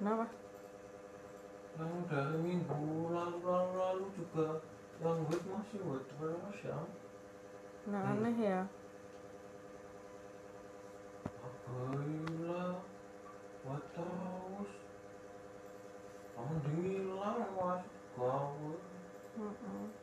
Kenapa? yang dari minggu lalu lalu, lalu juga yang wet masih wet, terus ya Nah, Hmm. aneh ya. Apabila Wet terus kamu dingin lah mas kau Mm-mm.